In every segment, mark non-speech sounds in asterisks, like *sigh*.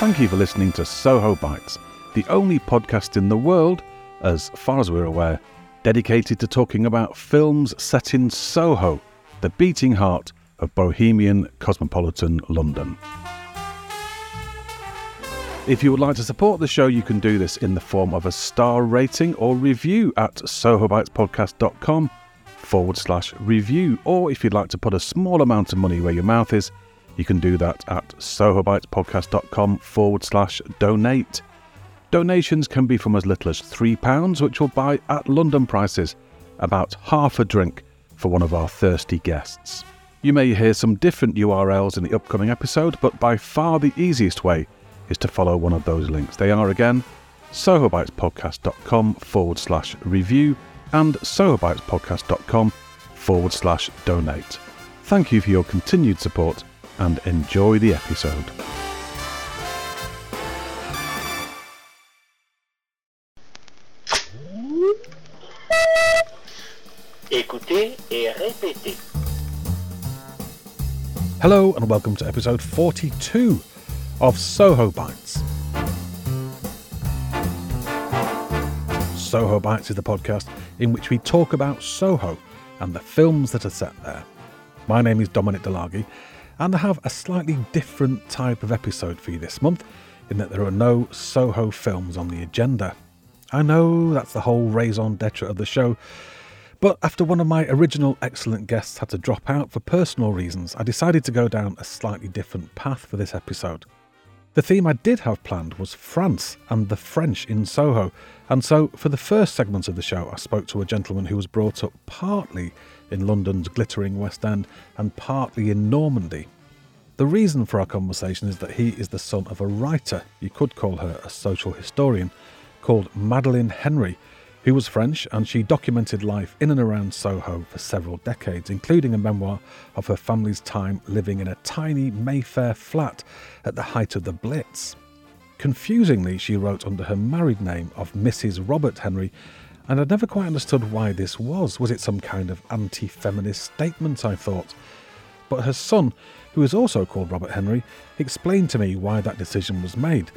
Thank you for listening to Soho Bites, the only podcast in the world, as far as we're aware, dedicated to talking about films set in Soho, the beating heart of bohemian cosmopolitan London. If you would like to support the show, you can do this in the form of a star rating or review at sohobitespodcast.com forward slash review. Or if you'd like to put a small amount of money where your mouth is, you can do that at sohobitespodcast.com forward slash donate. Donations can be from as little as £3, which will buy at London prices about half a drink for one of our thirsty guests. You may hear some different URLs in the upcoming episode, but by far the easiest way is to follow one of those links. They are again sohobitespodcast.com forward slash review and sohobitespodcast.com forward slash donate. Thank you for your continued support and enjoy the episode. Écoutez et répétez. Hello and welcome to episode 42 of Soho Bites. Soho Bites is the podcast in which we talk about Soho and the films that are set there. My name is Dominic Delagi, and I have a slightly different type of episode for you this month in that there are no Soho films on the agenda. I know that's the whole raison d'etre of the show, but after one of my original excellent guests had to drop out for personal reasons, I decided to go down a slightly different path for this episode. The theme I did have planned was France and the French in Soho, and so for the first segment of the show, I spoke to a gentleman who was brought up partly in London's glittering West End and partly in Normandy. The reason for our conversation is that he is the son of a writer, you could call her a social historian, called Madeleine Henrey, who was French and she documented life in and around Soho for several decades, including a memoir of her family's time living in a tiny Mayfair flat at the height of the Blitz. Confusingly, she wrote under her married name of Mrs. Robert Henrey, and I'd never quite understood why this was. Was it some kind of anti feminist statement, I thought? But her son, who is also called Robert Henrey, explained to me why that decision was made,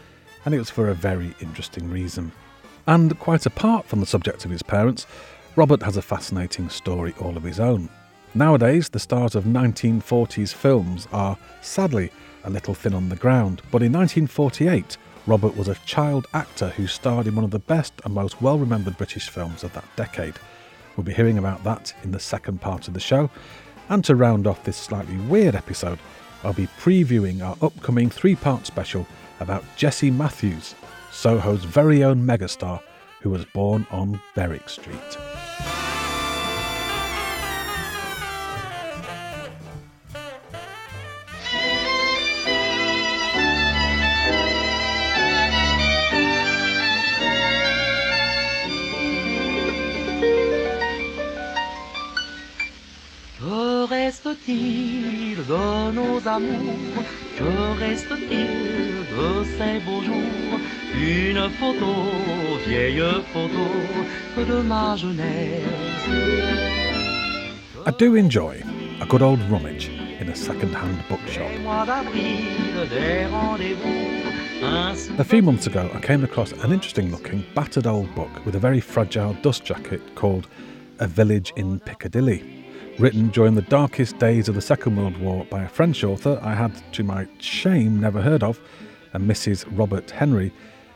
and it was for a very interesting reason. And quite apart from the subject of his parents, Robert has a fascinating story all of his own. Nowadays, the stars of 1940s films are, sadly, a little thin on the ground, but in 1948, Robert was a child actor who starred in one of the best and most well remembered British films of that decade. We'll be hearing about that in the second part of the show. And to round off this slightly weird episode, I'll be previewing our upcoming three part special about Jessie Matthews, Soho's very own megastar who was born on Berwick Street. Amours Que reste-t-il de ces beaux jours Une photo, vieille photo de ma jeunesse. I do enjoy a good old rummage in a second hand bookshop. A few months ago, I came across an interesting looking, battered old book with a very fragile dust jacket called A Village in Piccadilly. Written during the darkest days of the Second World War by a French author I had, to my shame, never heard of, a Mrs. Robert Henrey,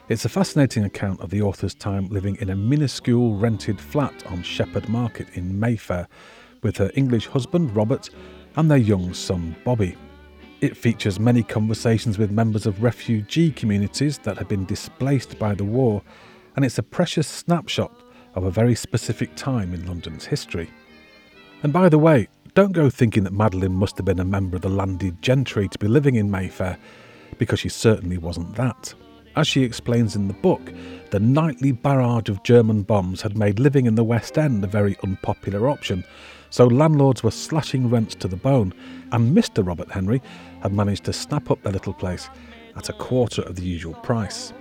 it's a fascinating account of the author's time living in a minuscule rented flat on Shepherd Market in Mayfair with her English husband Robert and their young son Bobby. It features many conversations with members of refugee communities that had been displaced by the war, and it's a precious snapshot of a very specific time in London's history. And by the way, don't go thinking that Madeleine must have been a member of the landed gentry to be living in Mayfair, because she certainly wasn't that. As she explains in the book, the nightly barrage of German bombs had made living in the West End a very unpopular option, so landlords were slashing rents to the bone, and Mr. Robert Henrey had managed to snap up their little place at a quarter of the usual price.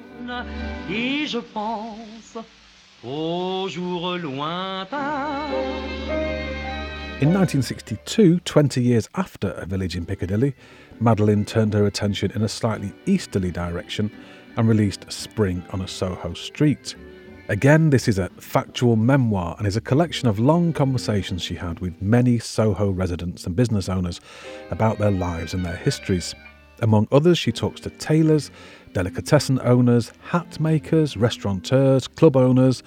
In 1962, 20 years after A Village in Piccadilly, Madeleine turned her attention in a slightly easterly direction and released Spring on a Soho Street. Again, this is a factual memoir and is a collection of long conversations she had with many Soho residents and business owners about their lives and their histories. Among others, she talks to tailors, delicatessen owners, hat makers, restaurateurs, club owners,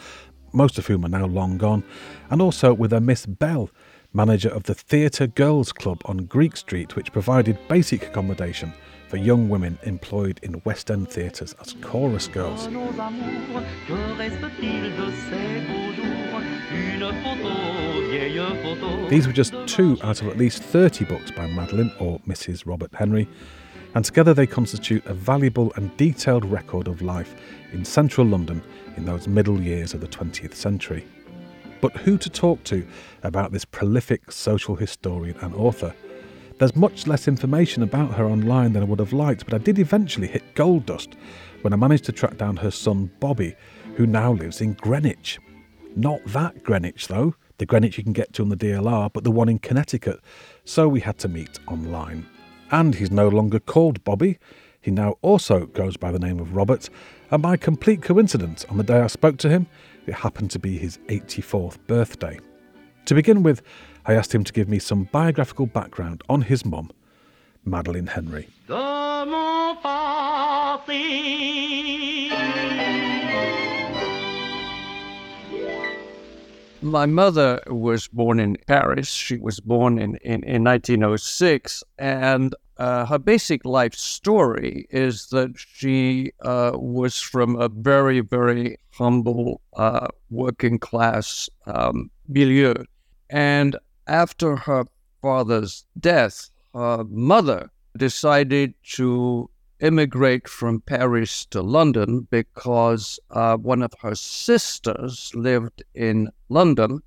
most of whom are now long gone, and also with a Miss Bell, manager of the Theatre Girls Club on Greek Street, which provided basic accommodation for young women employed in West End theatres as chorus girls. Nos amours, que reste-t-il de ces beaux jours Une photo, vieille photo. These were just two out of at least 30 books by Madeleine or Mrs. Robert Henrey, and together they constitute a valuable and detailed record of life in central London in those middle years of the 20th century. But who to talk to about this prolific social historian and author? There's much less information about her online than I would have liked, but I did eventually hit gold dust when I managed to track down her son Bobby, who now lives in Greenwich. Not that Greenwich, though, the Greenwich you can get to on the DLR, but the one in Connecticut, so we had to meet online. And he's no longer called Bobby, he now also goes by the name of Robert, and by complete coincidence, on the day I spoke to him, it happened to be his 84th birthday. To begin with, I asked him to give me some biographical background on his mum, Madeleine Henrey. De. My mother was born in Paris. She was born in, in, in 1906. And uh, her basic life story is that she uh, was from a very, very humble uh, working class um, milieu. And after her father's death, her mother decided to immigrate from Paris to London because uh, one of her sisters lived in London.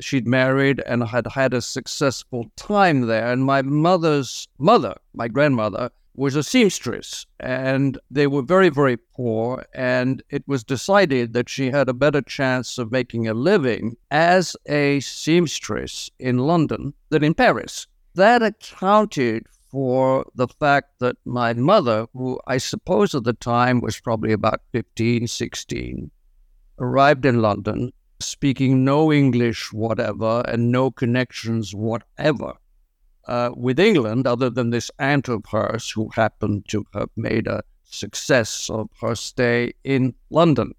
She'd married and had had a successful time there. And my mother's mother, my grandmother, was a seamstress. And they were very, very poor. And it was decided that she had a better chance of making a living as a seamstress in London than in Paris. That accounted for the fact that my mother, who I suppose at the time was probably about 15, 16, arrived in London speaking no English whatever and no connections whatever uh, with England other than this aunt of hers who happened to have made a success of her stay in London.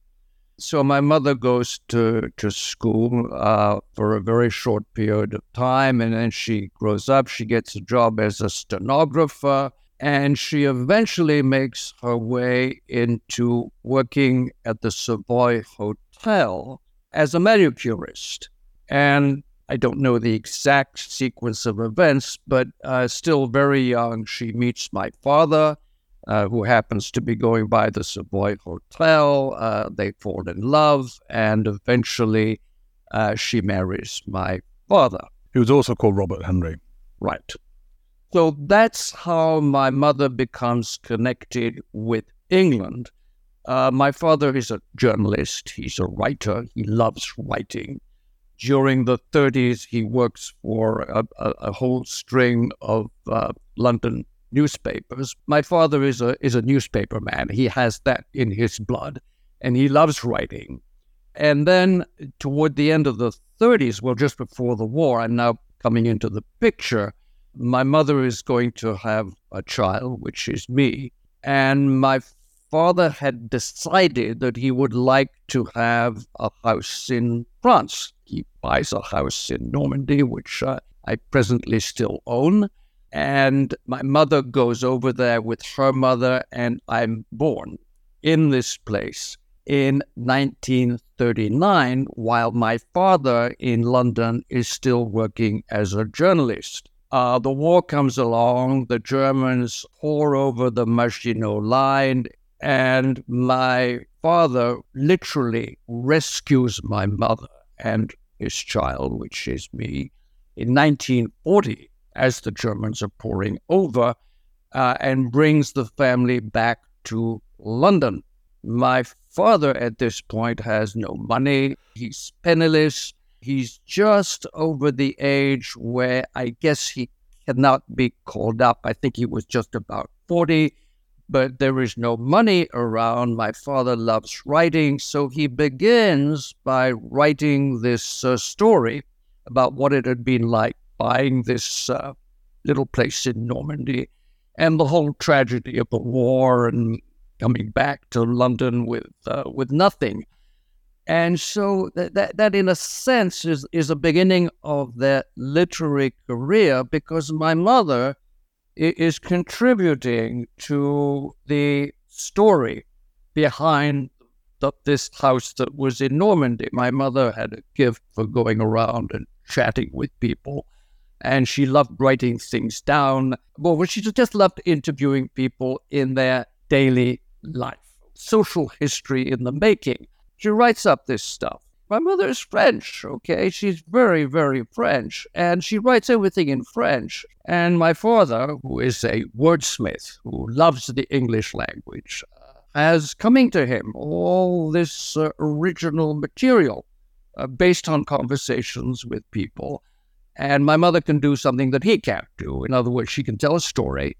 So my mother goes to, to school uh, for a very short period of time, and then she grows up. She gets a job as a stenographer, and she eventually makes her way into working at the Savoy Hotel as a manicurist. And I don't know the exact sequence of events, but uh, still very young, she meets my father uh, who happens to be going by the Savoy Hotel. Uh, they fall in love, and eventually uh, she marries my father. He was also called Robert Henrey. Right. So that's how my mother becomes connected with England. Uh, my father is a journalist, he's a writer, he loves writing. During the 30s, he works for a, a, a whole string of uh, London newspapers. My father is a is a newspaper man. He has that in his blood, and he loves writing. And then toward the end of the 30s, well, just before the war, I'm now coming into the picture. My mother is going to have a child, which is me, and my father had decided that he would like to have a house in France. He buys a house in Normandy, which uh, I presently still own and my mother goes over there with her mother, and I'm born in this place in 1939, while my father in London is still working as a journalist. Uh, the war comes along, the Germans pour over the Maginot Line, and my father literally rescues my mother and his child, which is me, in 1940 as the Germans are pouring over uh, and brings the family back to London. My father at this point has no money, he's penniless, He's just over the age where I guess he cannot be called up. I think he was just about 40, but there is no money around. My father loves writing, so he begins by writing this uh, story about what it had been like buying this uh, little place in Normandy and the whole tragedy of the war and coming back to London with uh, with nothing. And so that, that, that, in a sense, is, is a beginning of their literary career because my mother is contributing to the story behind the, this house that was in Normandy. My mother had a gift for going around and chatting with people, and she loved writing things down. Well, she just loved interviewing people in their daily life, social history in the making. She writes up this stuff. My mother is French, okay? She's very, very French, and she writes everything in French. And my father, who is a wordsmith, who loves the English language, uh, has coming to him all this uh, original material uh, based on conversations with people. And my mother can do something that he can't do. In other words, she can tell a story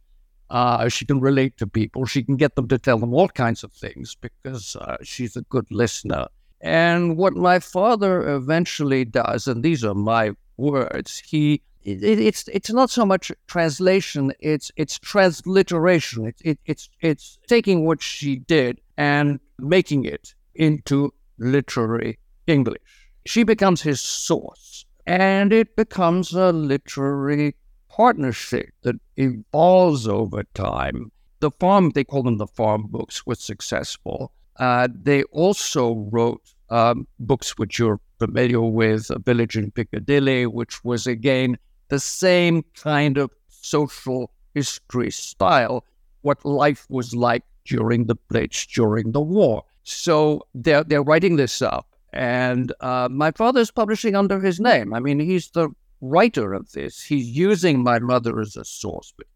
uh, she can relate to people. She can get them to tell them all kinds of things because uh, she's a good listener. And what my father eventually does, and these are my words, he it, it's it's not so much translation; it's it's transliteration. It, it, it's it's taking what she did and making it into literary English. She becomes his source, and it becomes a literary partnership that evolves over time. The farm, they call them the farm books, was successful. Uh, they also wrote um, books which you're familiar with, A Village in Piccadilly, which was again the same kind of social history style, what life was like during the Blitz, during the war. So they're, they're writing this up. And uh, my father's publishing under his name. I mean, he's the writer of this. He's using my mother as a source, but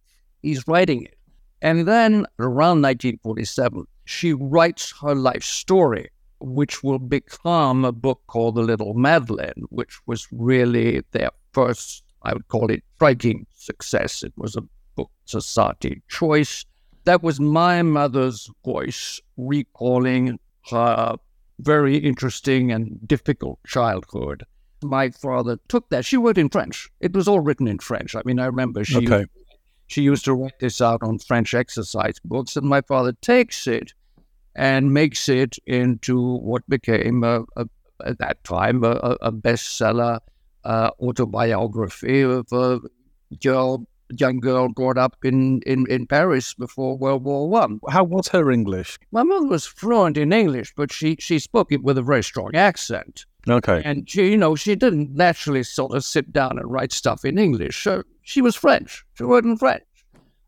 he's writing it. And then around 1947, she writes her life story, which will become a book called The Little Madeleine, which was really their first, I would call it, striking success. It was a book society choice. That was my mother's voice recalling her very interesting and difficult childhood my father took that. She wrote in French. It was all written in French. I mean, I remember she okay. she used to write this out on French exercise books, and my father takes it and makes it into what became a, a, at that time a, a bestseller uh, autobiography of a girl, young girl brought up in, in, in Paris before World War One. How was her English? My mother was fluent in English, but she she spoke it with a very strong accent. Okay. And she, you know, she didn't naturally sort of sit down and write stuff in English. So she was French. She wrote in French.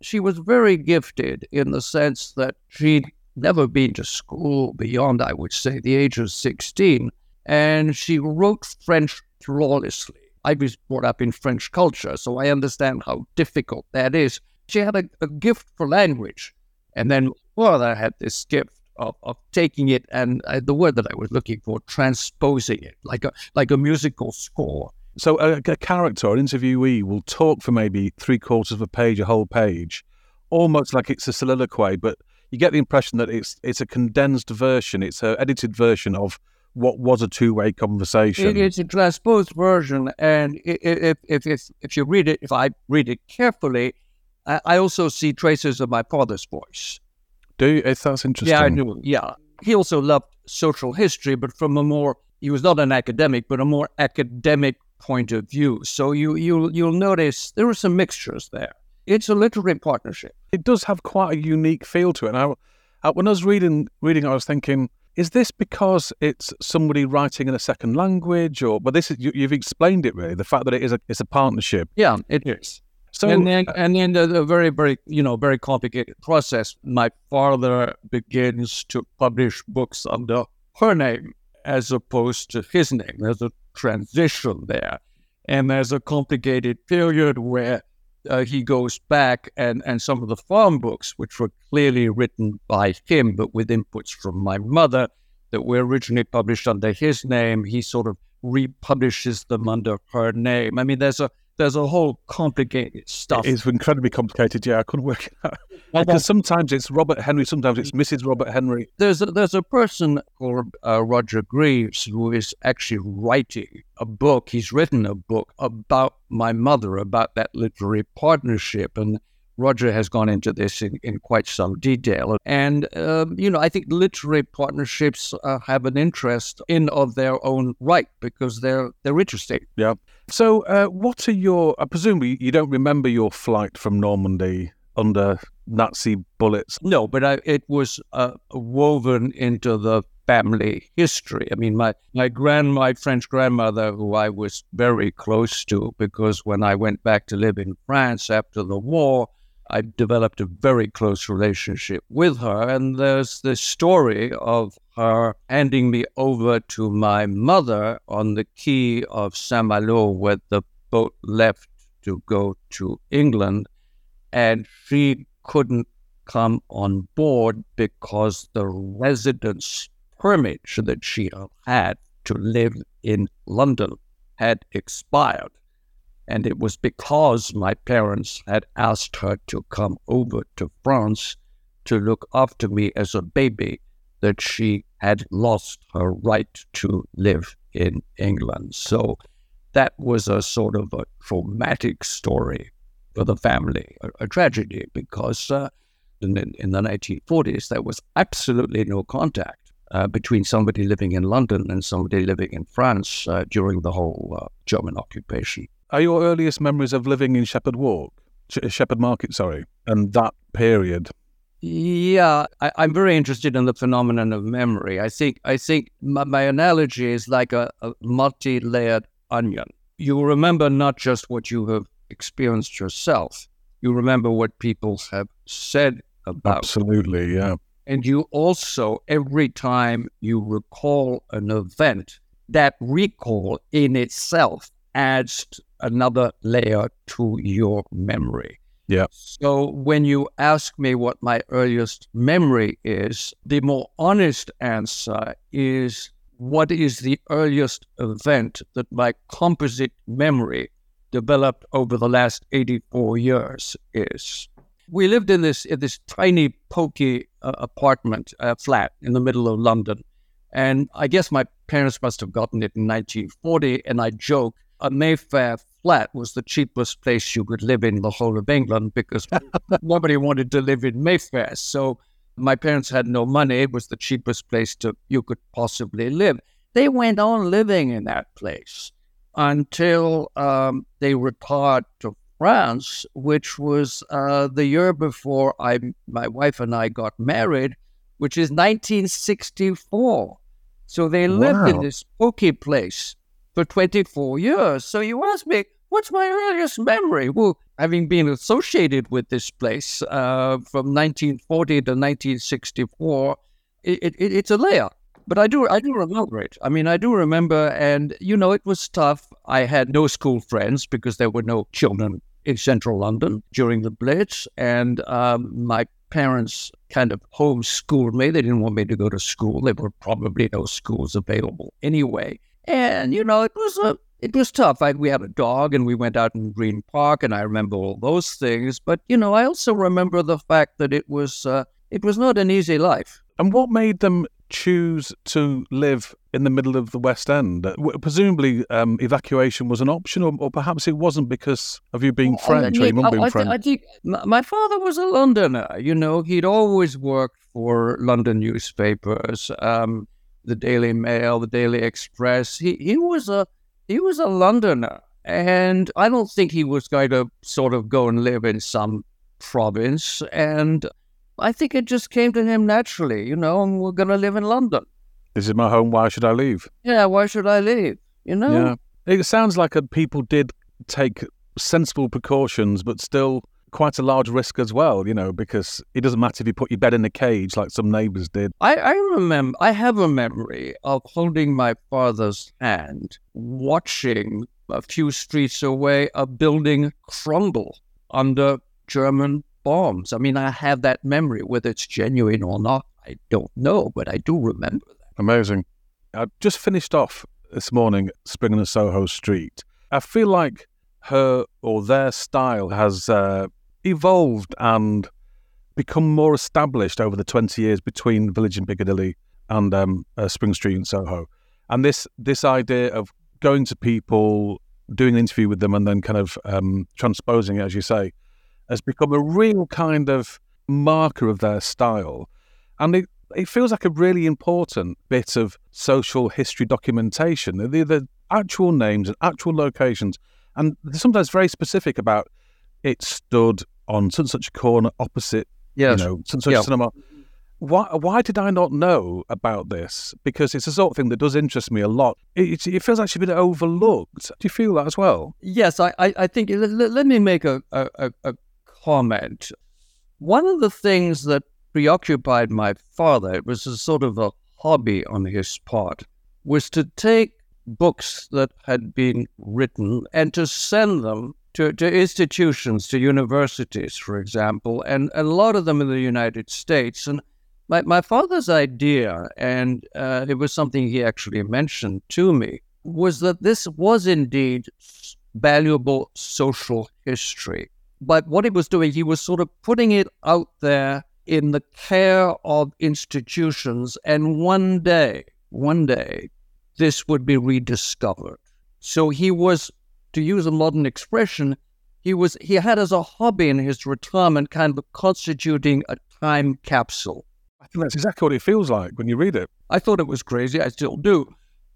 She was very gifted in the sense that she'd never been to school beyond, I would say, the age of 16. And she wrote French flawlessly. I was brought up in French culture, so I understand how difficult that is. She had a, a gift for language. And then father had this gift of, of taking it and uh, the word that I was looking for, transposing it like a like a musical score. So a, a character, an interviewee, will talk for maybe three quarters of a page, a whole page, almost like it's a soliloquy, but you get the impression that it's it's a condensed version, it's an edited version of what was a two-way conversation. It's a transposed version, and if, if if if you read it, if I read it carefully, I I also see traces of my father's voice. Do you? That's interesting. Yeah, I do. Yeah. He also loved social history, but from a more, he was not an academic, but a more academic point of view. So you, you, you'll notice there are some mixtures there. It's a literary partnership. It does have quite a unique feel to it. And I, I, when I was reading, reading, I was thinking, is this because it's somebody writing in a second language, or? But this is you, have explained it really. The fact that it is a it's a partnership. Yeah, it is. So and then, and then a very, very, you know, very complicated process. My father begins to publish books under her name as opposed to his name. There's a transition there, and there's a complicated period where uh, he goes back and and some of the farm books, which were clearly written by him, but with inputs from my mother, that were originally published under his name, he sort of republishes them under her name. I mean, there's a there's a whole complicated stuff. It's incredibly complicated. Yeah, I couldn't work it out. Because sometimes it's Robert Henrey, sometimes it's Mrs. Robert Henrey. There's a, there's a person called uh, Roger Greaves who is actually writing a book. He's written a book about my mother, about that literary partnership, and Roger has gone into this in, in quite some detail. And, um, you know, I think literary partnerships uh, have an interest in of their own right because they're, they're interesting. Yeah. So, uh, what are your, I presume you don't remember your flight from Normandy under Nazi bullets? No, but I, it was uh, woven into the family history. I mean, my my grand my French grandmother, who I was very close to, because when I went back to live in France after the war, I developed a very close relationship with her. And there's this story of her handing me over to my mother on the quay of Saint Malo, where the boat left to go to England. And she couldn't come on board because the residence permit that she had to live in London had expired. And it was because my parents had asked her to come over to France to look after me as a baby that she had lost her right to live in England. So that was a sort of a traumatic story for the family, a, a tragedy, because uh, in, in, the 1940s there was absolutely no contact uh, between somebody living in London and somebody living in France uh, during the whole uh, German occupation. Are your earliest memories of living in Shepherd Walk, uh, Shepherd Market, sorry, and that period? Yeah, I, am very interested in the phenomenon of memory. I think I think my, my analogy is like a, a multi-layered onion. You remember not just what you have experienced yourself. You remember what people have said about. Absolutely, yeah. And you also, every time you recall an event, that recall in itself adds another layer to your memory. Yeah. So when you ask me what my earliest memory is, the more honest answer is what is the earliest event that my composite memory developed over the last 84 years is. We lived in this in this tiny, pokey uh, apartment uh, flat in the middle of London, and I guess my parents must have gotten it in 1940. And I joke a Mayfair flat was the cheapest place you could live in the whole of England because *laughs* nobody wanted to live in Mayfair. So my parents had no money. It was the cheapest place to you could possibly live. They went on living in that place until um, they retired to France, which was uh, the year before I, my wife and I got married, which is 1964. So they lived wow. in this spooky place for 24 years. So you ask me, what's my earliest memory? Well, having been associated with this place uh, from 1940 to 1964, it, it, it's a layer. But I do, I do remember it. I mean, I do remember, and you know, it was tough. I had no school friends because there were no children in central London during the Blitz, and um, my parents kind of homeschooled me. They didn't want me to go to school. There were probably no schools available anyway. And, you know, it was a, it was tough. I, we had a dog and we went out in Green Park and I remember all those things. But, you know, I also remember the fact that it was, uh, it was not an easy life. And what made them choose to live in the middle of the West End? Uh, presumably, um, evacuation was an option, or, or, perhaps it wasn't because of you being French or your mum being I, French. I think my father was a Londoner. You know, he'd always worked for London newspapers. Um, the Daily Mail, the Daily Express. He he was a he was a Londoner, and I don't think he was going to sort of go and live in some province. And I think it just came to him naturally. You know, and we're going to live in London. This is my home. Why should I leave? Yeah, why should I leave? You know. Yeah, it sounds like people did take sensible precautions, but still quite a large risk as well, you know, because it doesn't matter if you put your bed in a cage like some neighbors did. I, I remember, I have a memory of holding my father's hand, watching a few streets away a building crumble under German bombs. I mean, I have that memory. Whether it's genuine or not, I don't know, but I do remember that. Amazing. I just finished off this morning, Spring on Soho Street. I feel like her or their style has uh, evolved and become more established over the 20 years between Village in Piccadilly and um, uh, Spring Street in Soho. And this this idea of going to people, doing an interview with them, and then kind of um, transposing it, as you say, has become a real kind of marker of their style. And it, it feels like a really important bit of social history documentation. The, the actual names and actual locations, and sometimes very specific about it stood on such and such a corner opposite, Yes. you know, such such Yeah. cinema. Why, why did I not know about this? Because it's the sort of thing that does interest me a lot. It, it feels like it's been overlooked. Do you feel that as well? Yes, I, I, I think. Let, let- me make a, a, a comment. One of the things that preoccupied my father, it was a sort of a hobby on his part, was to take books that had been written and to send them to, to institutions, to universities, for example, and a lot of them in the United States. And my, my father's idea, and uh, it was something he actually mentioned to me, was that this was indeed valuable social history. But what he was doing, he was sort of putting it out there in the care of institutions, and one day, one day, this would be rediscovered. So he was, to use a modern expression, he was he had as a hobby in his retirement kind of constituting a time capsule. I think that's exactly what it feels like when you read it. I thought it was crazy. I still do.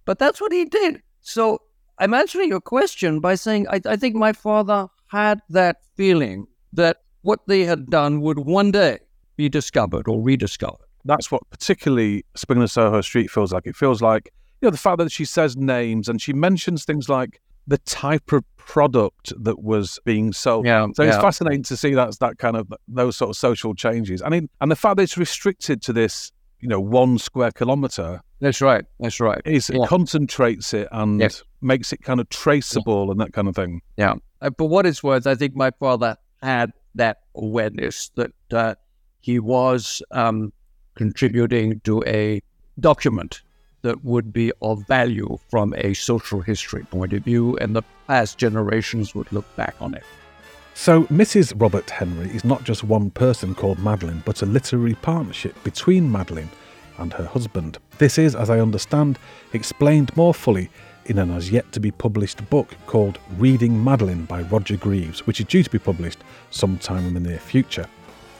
But that's what he did. So I'm answering your question by saying I, I think my father had that feeling that what they had done would one day be discovered or rediscovered. That's what particularly Spring on Soho Street feels like. It feels like, you know, the fact that she says names and she mentions things like the type of product that was being sold. Yeah, So it's yeah. fascinating to see that's that kind of those sort of social changes. I mean, and the fact that it's restricted to this, you know, one square kilometre That's right. That's right. is it concentrates it and Yes. makes it kind of traceable and that kind of thing. Yeah. Uh, for what it's worth, I think my father had that awareness that uh, he was um, contributing to a document that would be of value from a social history point of view, and the past generations would look back on it. So, Mrs. Robert Henrey is not just one person called Madeleine, but a literary partnership between Madeleine and her husband. This is, as I understand, explained more fully in an as yet to be published book called Reading Madeleine by Roger Greaves, which is due to be published sometime in the near future.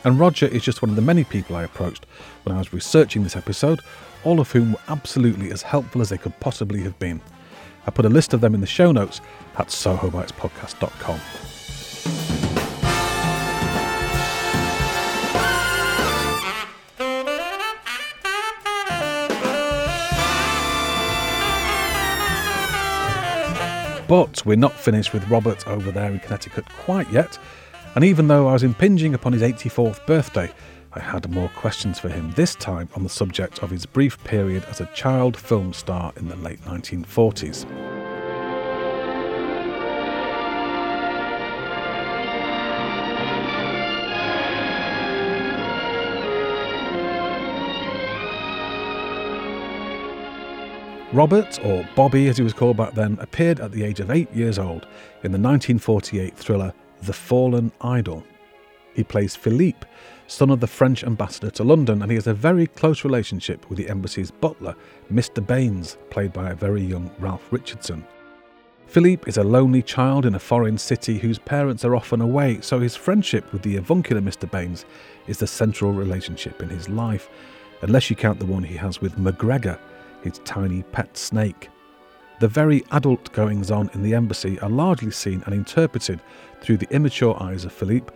And Roger is just one of the many people I approached when I was researching this episode, all of whom were absolutely as helpful as they could possibly have been. I put a list of them in the show notes at sohobitespodcast.com. But we're not finished with Robert over there in Connecticut quite yet. And even though I was impinging upon his 84th birthday, I had more questions for him, this time on the subject of his brief period as a child film star in the late 1940s. Robert, or Bobby as he was called back then, appeared at the age of eight years old in the 1948 thriller The Fallen Idol. He plays Philippe, son of the French ambassador to London, and he has a very close relationship with the embassy's butler, Mr. Baines, played by a very young Ralph Richardson. Philippe is a lonely child in a foreign city whose parents are often away, so his friendship with the avuncular Mr. Baines is the central relationship in his life, unless you count the one he has with McGregor, his tiny pet snake. The very adult goings on in the embassy are largely seen and interpreted through the immature eyes of Philippe,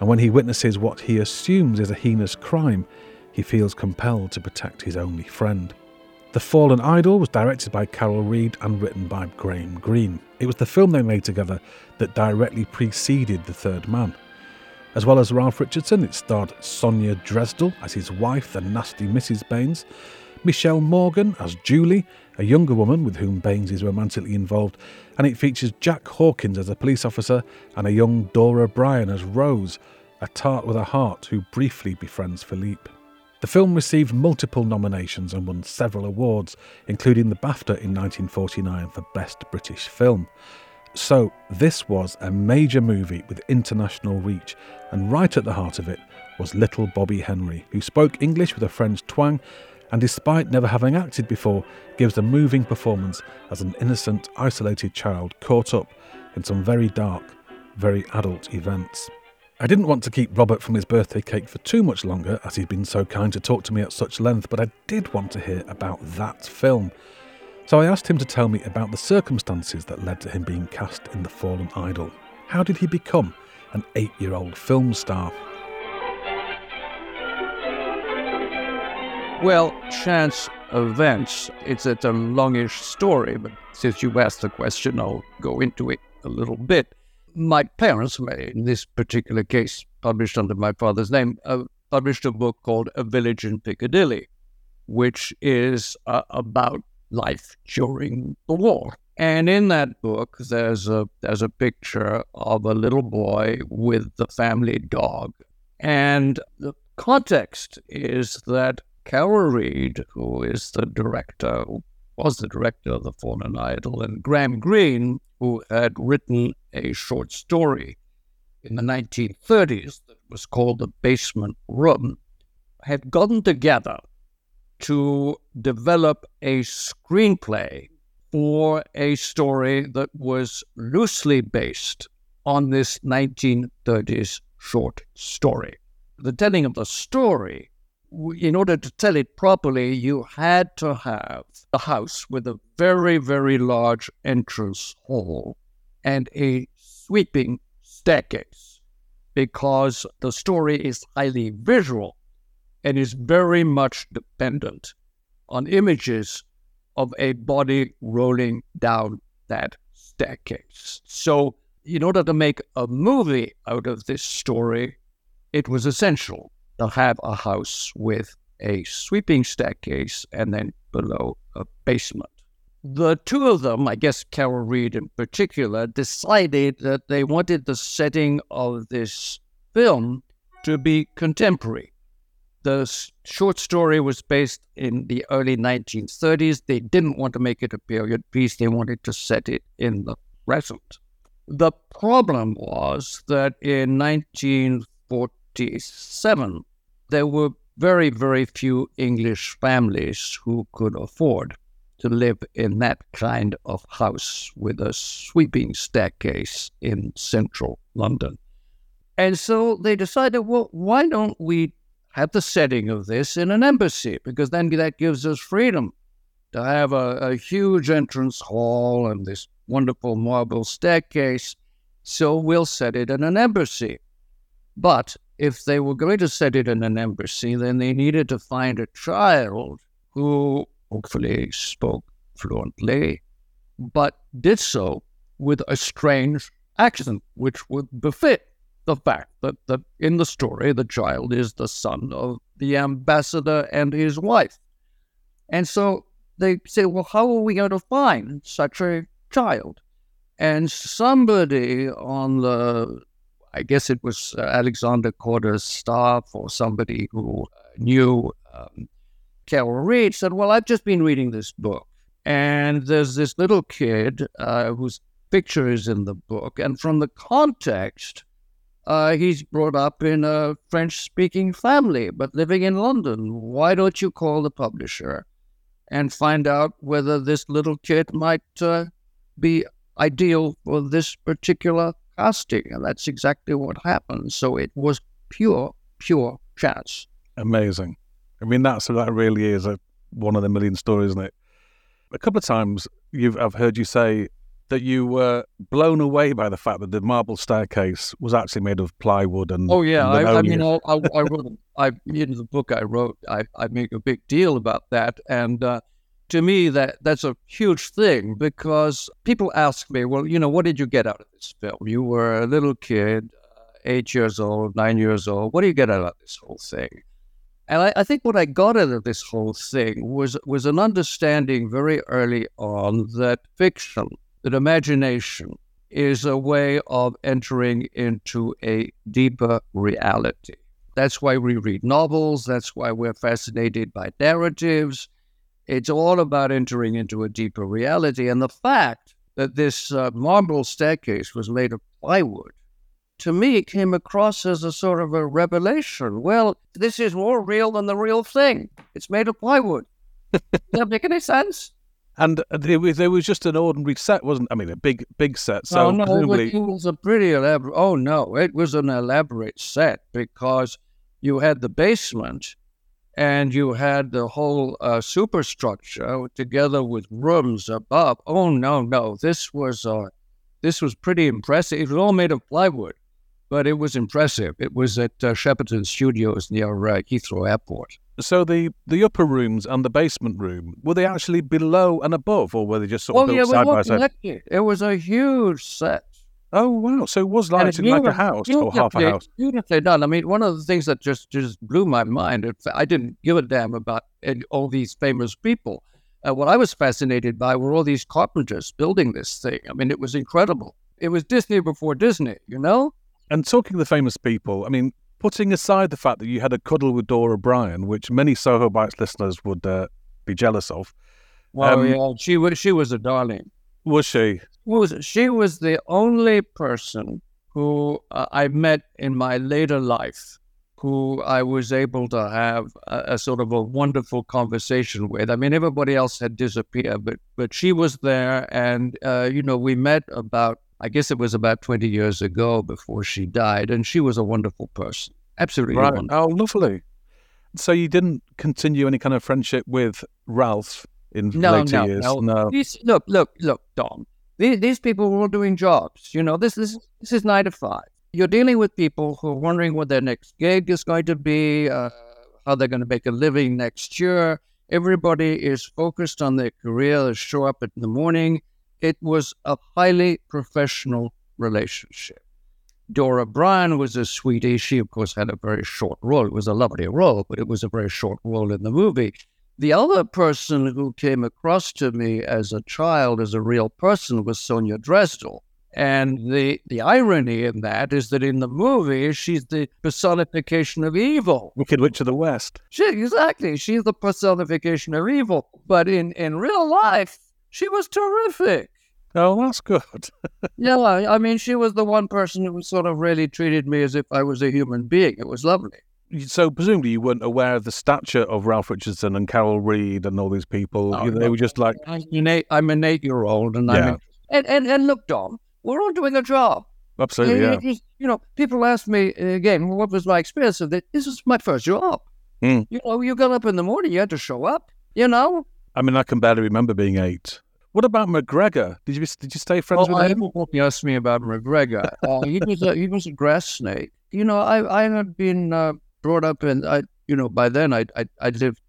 and when he witnesses what he assumes is a heinous crime, he feels compelled to protect his only friend. The Fallen Idol was directed by Carol Reed and written by Graham Greene. It was the film they made together that directly preceded The Third Man. As well as Ralph Richardson, it starred Sonia Dresdel as his wife, the nasty Mrs. Baines, Michèle Morgan as Julie, a younger woman with whom Baines is romantically involved, and it features Jack Hawkins as a police officer and a young Dora Bryan as Rose, a tart with a heart who briefly befriends Philippe. The film received multiple nominations and won several awards, including the BAFTA in 1949 for Best British Film. So, this was a major movie with international reach, and right at the heart of it was little Bobby Henrey, who spoke English with a French twang and, despite never having acted before, gives a moving performance as an innocent, isolated child caught up in some very dark, very adult events. I didn't want to keep Robert from his birthday cake for too much longer, as he'd been so kind to talk to me at such length, but I did want to hear about that film. So I asked him to tell me about the circumstances that led to him being cast in The Fallen Idol. How did he become an eight year old film star? Well, chance events. It's a, it's a longish story, but since you asked the question, I'll go into it a little bit my parents, in this particular case, published under my father's name, uh, published a book called A Village in Piccadilly, which is uh, about life during the war. And in that book, there's a there's a picture of a little boy with the family dog, and the context is that Carol Reed, who is the director, was the director of The Fallen Idol, and Graham Greene, who had written a short story in the 1930s that was called The Basement Room, had gotten together to develop a screenplay for a story that was loosely based on this 1930s short story. The telling of the story, in order to tell it properly, you had to have a house with a very, very large entrance hall and a sweeping staircase because the story is highly visual and is very much dependent on images of a body rolling down that staircase. So, in order to make a movie out of this story, it was essential to have a house with a sweeping staircase and then below a basement the two of them, I guess Carol Reed in particular, decided that they wanted the setting of this film to be contemporary. The short story was based in the early 1930s. They didn't want to make it a period piece, they wanted to set it in the present. The problem was that in 1947, there were very, very few English families who could afford to live in that kind of house with a sweeping staircase in central London. And so they decided, well, why don't we have the setting of this in an embassy? Because then that gives us freedom to have a, a huge entrance hall and this wonderful marble staircase. So we'll set it in an embassy. But if they were going to set it in an embassy, then they needed to find a child who hopefully spoke fluently, but did so with a strange accent, which would befit the fact that, that in the story the child is the son of the ambassador and his wife. And so they say, well, how are we going to find such a child? And somebody on the, I guess it was uh, Alexander Korda's staff or somebody who knew um, Carol Reed said, Well, I've just been reading this book, and there's this little kid uh, whose picture is in the book. And from the context, uh, he's brought up in a French speaking family, but living in London. Why don't you call the publisher and find out whether this little kid might uh, be ideal for this particular casting? And that's exactly what happened. So it was pure, pure chance. Amazing. I mean, that's that really is a one of the million stories, isn't it? A couple of times you've I've heard you say that you were blown away by the fact that the marble staircase was actually made of plywood and. Oh yeah, I, I, mean, I, *laughs* I, wrote, I in the book I wrote, I, I make a big deal about that, and uh, to me that that's a huge thing because people ask me, well, you know, what did you get out of this film? You were a little kid, uh, eight years old, nine years old. What do you get out of this whole thing? And I, I, think what I got out of this whole thing was was an understanding very early on that fiction, that imagination, is a way of entering into a deeper reality. That's why we read novels. That's why we're fascinated by narratives. It's all about entering into a deeper reality. And the fact that this uh, marble staircase was made of plywood, to me, came across as a sort of a revelation. Well, this is more real than the real thing. It's made of plywood. *laughs* Does that make any sense? And there was, there was just an ordinary set, wasn't? I mean, a big big set. So oh, no, presumably, it was a pretty elaborate. Oh no, it was an elaborate set because you had the basement, and you had the whole uh, superstructure together with rooms above. Oh no, no, this was uh, this was pretty impressive. It was all made of plywood, but it was impressive. It was at uh, Shepperton Studios near uh, Heathrow Airport. so the the upper rooms and the basement room were they actually below and above, or were they just sort of Oh built yeah, side by side? It was a huge set. Oh wow! So it was like, like a house or half a house. Beautifully done. I mean, one of the things that just just blew my mind. in I didn't give a damn about all these famous people. Uh, what I was fascinated by were all these carpenters building this thing. I mean, it was incredible. It was Disney before Disney, you know. And talking of the famous people, I mean, putting aside the fact that you had a cuddle with Dora Bryan, which many Soho Bites listeners would uh, be jealous of, Well, Um, yeah, she was she was a darling. Was she? was she was the only person who uh, I met in my later life who I was able to have a, a sort of a wonderful conversation with. I mean, everybody else had disappeared, but but she was there, and uh, you know, we met about I guess it was about twenty years ago before she died, and she was a wonderful person, absolutely Right. wonderful. Oh, lovely. So you didn't continue any kind of friendship with Ralph in No, later no, years? no. These, look, look, look, Dom. These, these people were all doing jobs. You know, this is this is nine to five. You're dealing with people who are wondering what their next gig is going to be, uh, how they're going to make a living next year. Everybody is focused on their career. They show up in the morning. It was a highly professional relationship. Dora Bryan was a sweetie. She, of course, had a very short role. It was a lovely role, but it was a very short role in the movie. The other person who came across to me as a child, as a real person, was Sonia Dresdel. And the, the irony in that is that in the movie, she's the personification of evil. Wicked Witch of the West. She, exactly. She's the personification of evil. But in, in real life, she was terrific. Oh, that's good. *laughs* Yeah, I I mean, she was the one person who sort of really treated me as if I was a human being. It was lovely. So presumably you weren't aware of the stature of Ralph Richardson and Carol Reed and all these people. No, You- they were just like, I'm an eight, I'm an eight-year-old, and Yeah. I'm and, and and look, Dom, we're all doing a job. absolutely, You- yeah. You, know, people ask me uh, again, what was my experience of it? This is my first job. Hmm. You know, you got up in the morning, you had to show up. You know, I mean, I can barely remember being eight. What about McGregor? Did you did you stay friends well, with I him? you asked me about McGregor. Uh, he was a he was a grass snake. You know, I I had been uh, brought up in I you know by then I I I lived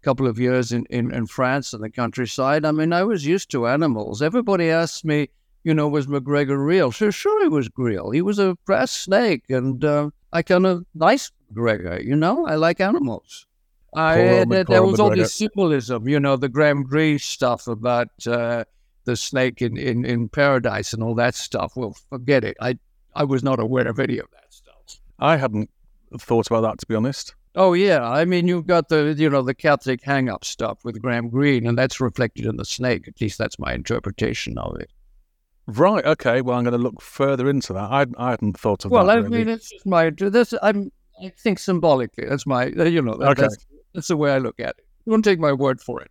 a couple of years in, in in France in the countryside. I mean, I was used to animals. Everybody asked me, you know, was McGregor real? Sure, sure, he was real. He was a grass snake, and uh, I kind of nice McGregor. You know, I like animals. I, uh, there, was all this symbolism, you know, the Graham Greene stuff about uh, the snake in, in, in paradise and all that stuff. Well, forget it. I I was not aware of any of that stuff. I hadn't thought about that to be honest. Oh yeah, I mean you've got the you know the Catholic hang up stuff with Graham Greene, and that's reflected in the snake. At least that's my interpretation of it. Right. Okay. Well, I'm going to look further into that. I I hadn't thought of Well, that. Well, I really. mean it's just my this I'm I think symbolically. That's my uh, you know that, Okay. that's that's the way I look at it. You don't take my word for it.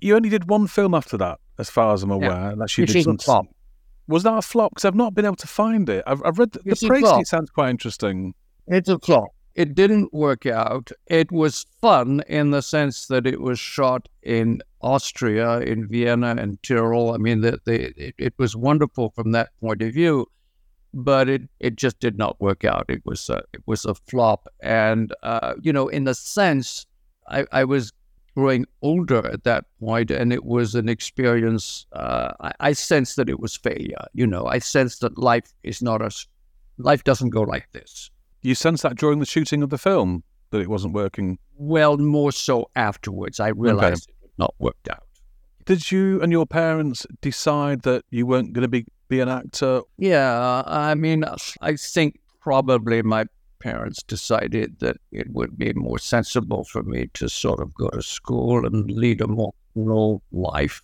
you only did one film after that, as far as I'm aware. and That's you did some- flop. Was that a flop? Because I've not been able to find it. I've, I've read the, the praise. It sounds quite interesting. It's a flop. It didn't work out. It was fun in the sense that it was shot in Austria, in Vienna and Tyrol. I mean, the, the, it, it was wonderful from that point of view, but it, it just did not work out. It was a, it was a flop. And, uh, you know, in the sense, I, I was growing older at that point, and it was an experience. Uh, I, I sensed that it was failure. You know, I sensed that life is not a, s- life doesn't go like this. You sensed that during the shooting of the film that it wasn't working. Well, more so afterwards. I realized it had not worked out. Did you and your parents decide that you weren't going to be be an actor? Yeah, I mean, I think probably my parents decided that it would be more sensible for me to sort of go to school and lead a more normal life.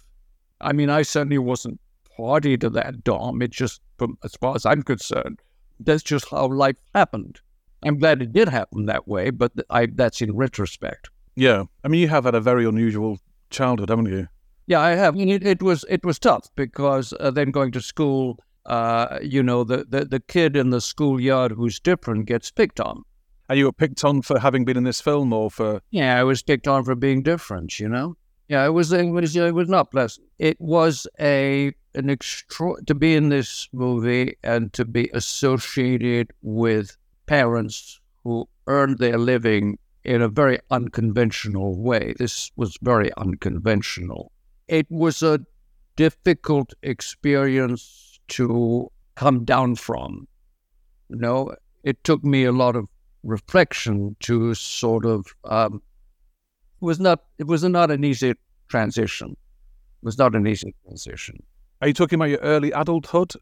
I mean, I certainly wasn't party to that, Dom. It just, from as far as I'm concerned, that's just how life happened. I'm glad it did happen that way, but I, that's in retrospect. Yeah. I mean, you have had a very unusual childhood, haven't you? Yeah, I have. It, it was it was tough because uh, then going to school, uh, you know, the, the the kid in the schoolyard who's different gets picked on. And you were picked on for having been in this film, or for Yeah, I was picked on for being different. You know. Yeah, it was it was it was not pleasant. It was a an extra to be in this movie and to be associated with parents who earned their living in a very unconventional way. This was very unconventional. It was a difficult experience to come down from. You know, it took me a lot of reflection to sort of um, it was not it was not an easy transition. It was not an easy transition. Are you talking about your early adulthood?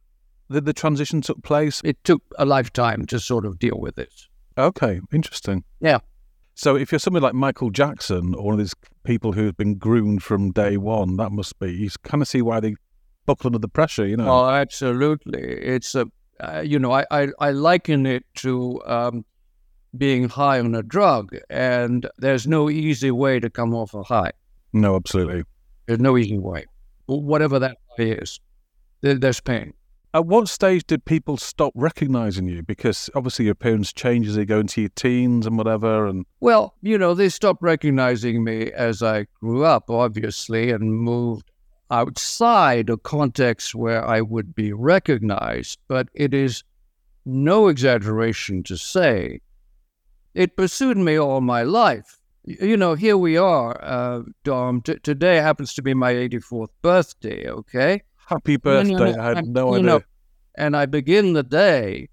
That the transition took place? It took a lifetime to sort of deal with it. Okay, interesting. Yeah. So if you're somebody like Michael Jackson or one of these people who've been groomed from day one, that must be you kind of see why they buckle under the pressure, you know. Oh, absolutely. It's a uh, you know I, I I liken it to um, being high on a drug, and there's no easy way to come off a high. No, absolutely. There's no easy way. Whatever that high is, there's pain. At what stage did people stop recognizing you? Because obviously your appearance changes you go into your teens and whatever. And Well, you know, they stopped recognizing me as I grew up, obviously, and moved outside a context where I would be recognized. But it is no exaggeration to say it pursued me all my life. You know, here we are, uh, Dom. T- today happens to be my 84th birthday, okay? Happy birthday! I had no idea. know, and I begin the day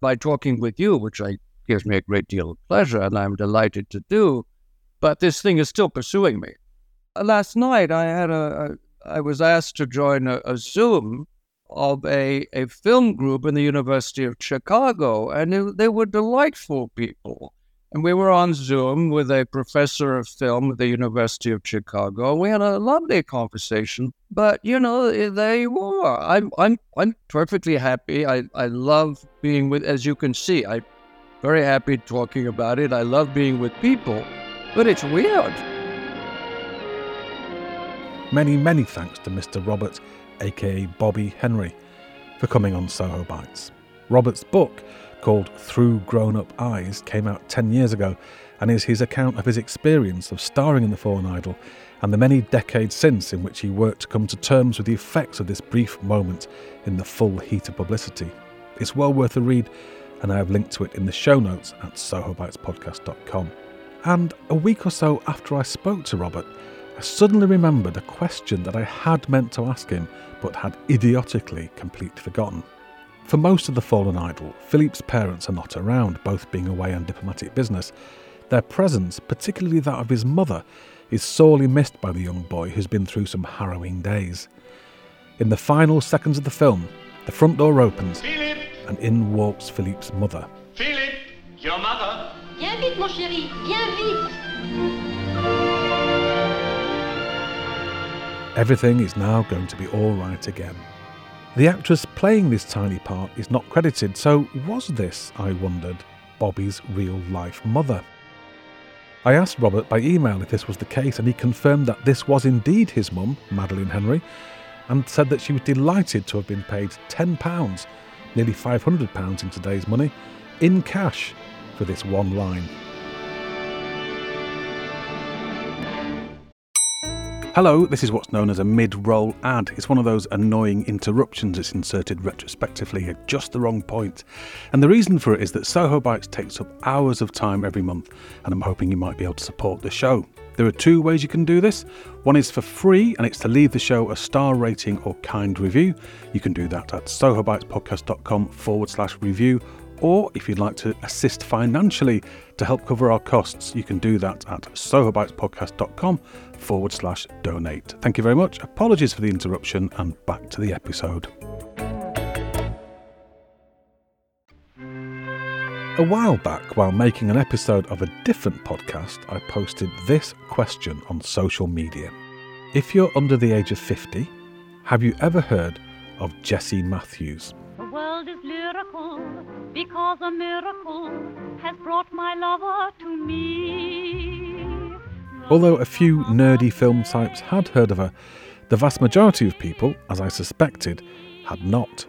by talking with you, which I gives me a great deal of pleasure, and I'm delighted to do. But this thing is still pursuing me. Uh, Last night, I had a, a I was asked to join a, a Zoom of a, a film group in the University of Chicago, and they, they were delightful people. And we were on Zoom with a professor of film at the University of Chicago. We had a lovely conversation. But you know, eh, there you are. I'm I'm I'm perfectly happy. I, I love being with as you can see, I'm very happy talking about it. I love being with people. But it's weird. Many, many thanks to Mr. Robert, aka Bobby Henrey, for coming on Soho Bites. Robert's book, called Through Grown Up Eyes, came out 10 years ago and is his account of his experience of starring in The Fallen Idol and the many decades since in which he worked to come to terms with the effects of this brief moment in the full heat of publicity. It's well worth a read, and I have linked to it in the show notes at sohobitespodcast.com. And a week or so after I spoke to Robert, I suddenly remembered a question that I had meant to ask him but had idiotically completely forgotten. For most of the fallen idol, Philippe's parents are not around, both being away on diplomatic business. Their presence, particularly that of his mother, is sorely missed by the young boy who's been through some harrowing days. In the final seconds of the film, the front door opens Philip! and in walks Philippe's mother. Philip! Your mother! Viens vite, mon chéri, viens vite. Everything is now going to be all right again. The actress playing this tiny part is not credited, so was this, I wondered, Bobby's real life mother? I asked Robert by email if this was the case, and he confirmed that this was indeed his mum, Madeleine Henrey, and said that she was delighted to have been paid £10, nearly £500 in today's money, in cash for this one line. Hello, this is what's known as a mid roll ad. It's one of those annoying interruptions that's inserted retrospectively at just the wrong point. And the reason for it is that Soho Bites takes up hours of time every month, and I'm hoping you might be able to support the show. There are two ways you can do this. One is for free, and it's to leave the show a star rating or kind review. You can do that at sohobitespodcast.com forward slash review. Or if you'd like to assist financially to help cover our costs, you can do that at sohobitespodcast.com forward slash donate. Thank you very much. Apologies for the interruption and back to the episode. A while back, while making an episode of a different podcast, I posted this question on social media. If you're under the age of 50, have you ever heard of Jessie Matthews? The world is lyrical because a miracle has brought my lover to me. Although a few nerdy film types had heard of her, the vast majority of people, as I suspected, had not.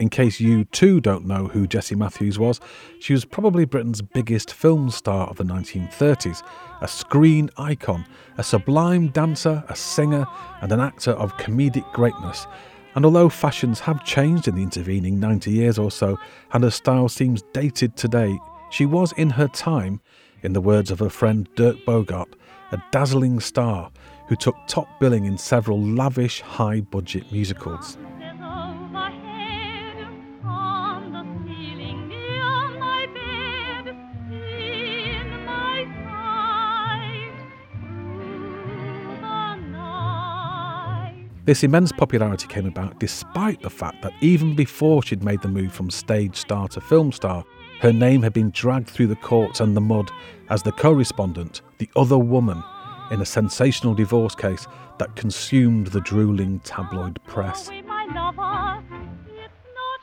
In case you too don't know who Jessie Matthews was, she was probably Britain's biggest film star of the 1930s, a screen icon, a sublime dancer, a singer, and an actor of comedic greatness. And although fashions have changed in the intervening 90 years or so, and her style seems dated today, she was in her time, in the words of her friend Dirk Bogarde, a dazzling star who took top billing in several lavish, high budget musicals. There's overhead on the ceiling near my bed, in my sight through the night. This immense popularity came about despite the fact that even before she'd made the move from stage star to film star, her name had been dragged through the courts and the mud as the co respondent, the other woman, in a sensational divorce case that consumed the drooling tabloid press. Away my lover, it's not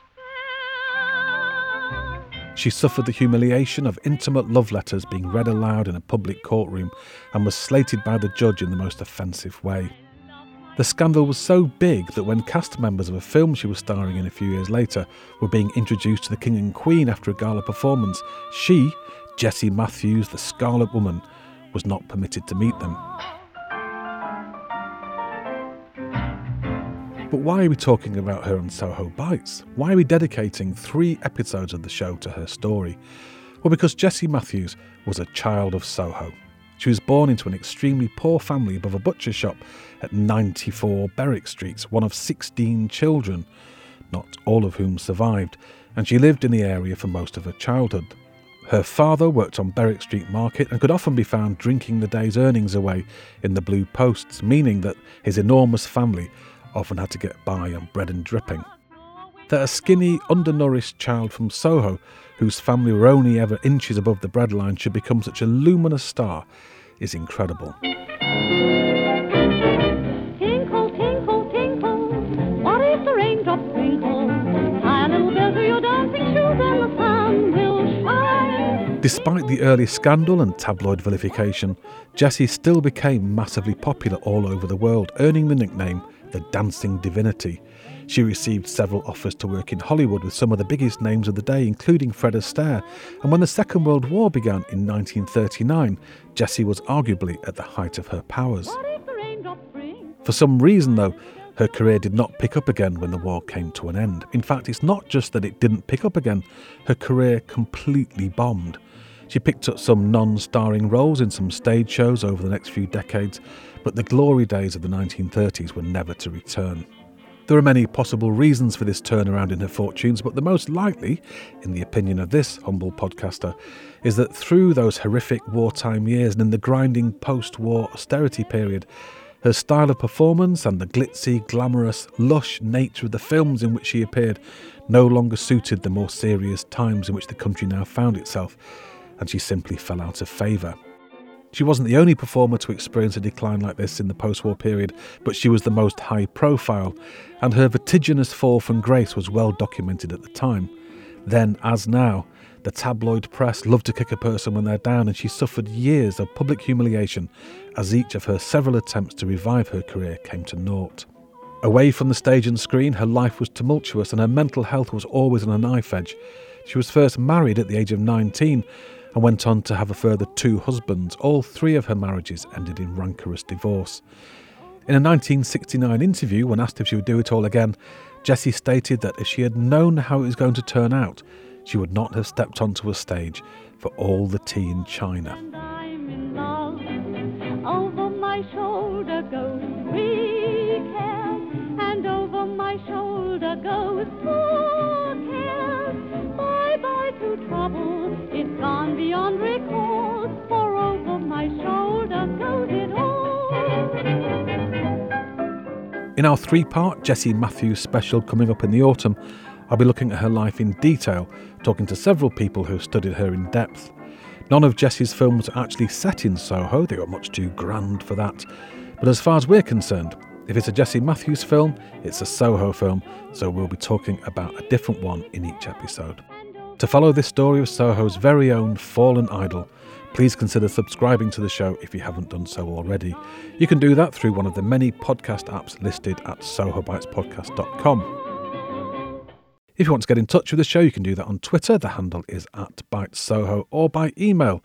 fair. She suffered the humiliation of intimate love letters being read aloud in a public courtroom and was slated by the judge in the most offensive way. The scandal was so big that when cast members of a film she was starring in a few years later were being introduced to the King and Queen after a gala performance, she, Jessie Matthews, the Scarlet Woman, was not permitted to meet them. But why are we talking about her on Soho Bites? Why are we dedicating three episodes of the show to her story? Well, because Jessie Matthews was a child of Soho. She was born into an extremely poor family above a butcher shop at 94 Berwick Street, one of 16 children, not all of whom survived, and she lived in the area for most of her childhood. Her father worked on Berwick Street Market and could often be found drinking the day's earnings away in the blue posts, meaning that his enormous family often had to get by on bread and dripping. That a skinny, undernourished child from Soho, whose family were only ever inches above the breadline, should become such a luminous star is incredible. Tinkle, tinkle, tinkle, what if the raindrops twinkle? Tie a little bell to your dancing shoes and the sun will shine. Despite the early scandal and tabloid vilification, Jessie still became massively popular all over the world, earning the nickname the Dancing Divinity. She received several offers to work in Hollywood with some of the biggest names of the day, including Fred Astaire. And when the Second World War began in 1939, Jessie was arguably at the height of her powers. What if the raindrops bring? For some reason, though, her career did not pick up again when the war came to an end. In fact, it's not just that it didn't pick up again, her career completely bombed. She picked up some non starring roles in some stage shows over the next few decades, but the glory days of the 1930s were never to return. There are many possible reasons for this turnaround in her fortunes, but the most likely, in the opinion of this humble podcaster, is that through those horrific wartime years and in the grinding post war austerity period, her style of performance and the glitzy, glamorous, lush nature of the films in which she appeared no longer suited the more serious times in which the country now found itself, and she simply fell out of favour. She wasn't the only performer to experience a decline like this in the post war period, but she was the most high profile, and her vertiginous fall from grace was well documented at the time. Then, as now, the tabloid press loved to kick a person when they're down, and she suffered years of public humiliation as each of her several attempts to revive her career came to naught. Away from the stage and screen, her life was tumultuous and her mental health was always on a knife edge. She was first married at the age of 19 and went on to have a further two husbands. All three of her marriages ended in rancorous divorce. In a 1969 interview, when asked if she would do it all again, Jessie stated that if she had known how it was going to turn out, she would not have stepped onto a stage for all the tea in China. And over my shoulder goes beyond recall, for over my shoulder goes it all. In our three part Jessie Matthews special coming up in the autumn, I'll be looking at her life in detail, talking to several people who studied her in depth. None of Jessie's films are actually set in Soho, they were much too grand for that. But as far as we're concerned, if it's a Jessie Matthews film, it's a Soho film, so we'll be talking about a different one in each episode. To follow this story of Soho's very own fallen idol, please consider subscribing to the show if you haven't done so already. You can do that through one of the many podcast apps listed at sohobitespodcast.com. If you want to get in touch with the show, you can do that on Twitter. The handle is at ByteSoho or by email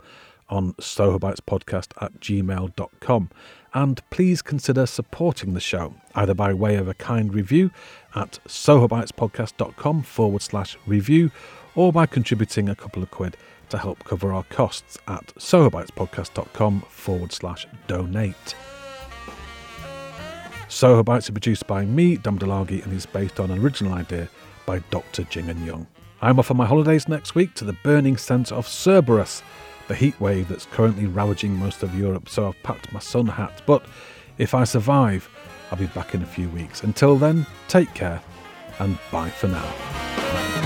on sohobitespodcast at gmail.com. And please consider supporting the show, either by way of a kind review at sohobitespodcast.com forward slash review or by contributing a couple of quid to help cover our costs at sohobitespodcast.com forward slash donate. Soho Bites are produced by me, Dom and is based on an original idea by Dr. Jing and Young. I'm off on my holidays next week to the burning centre of Cerberus, the heat wave that's currently ravaging most of Europe, so I've packed my sun hat. But if I survive, I'll be back in a few weeks. Until then, take care and bye for now.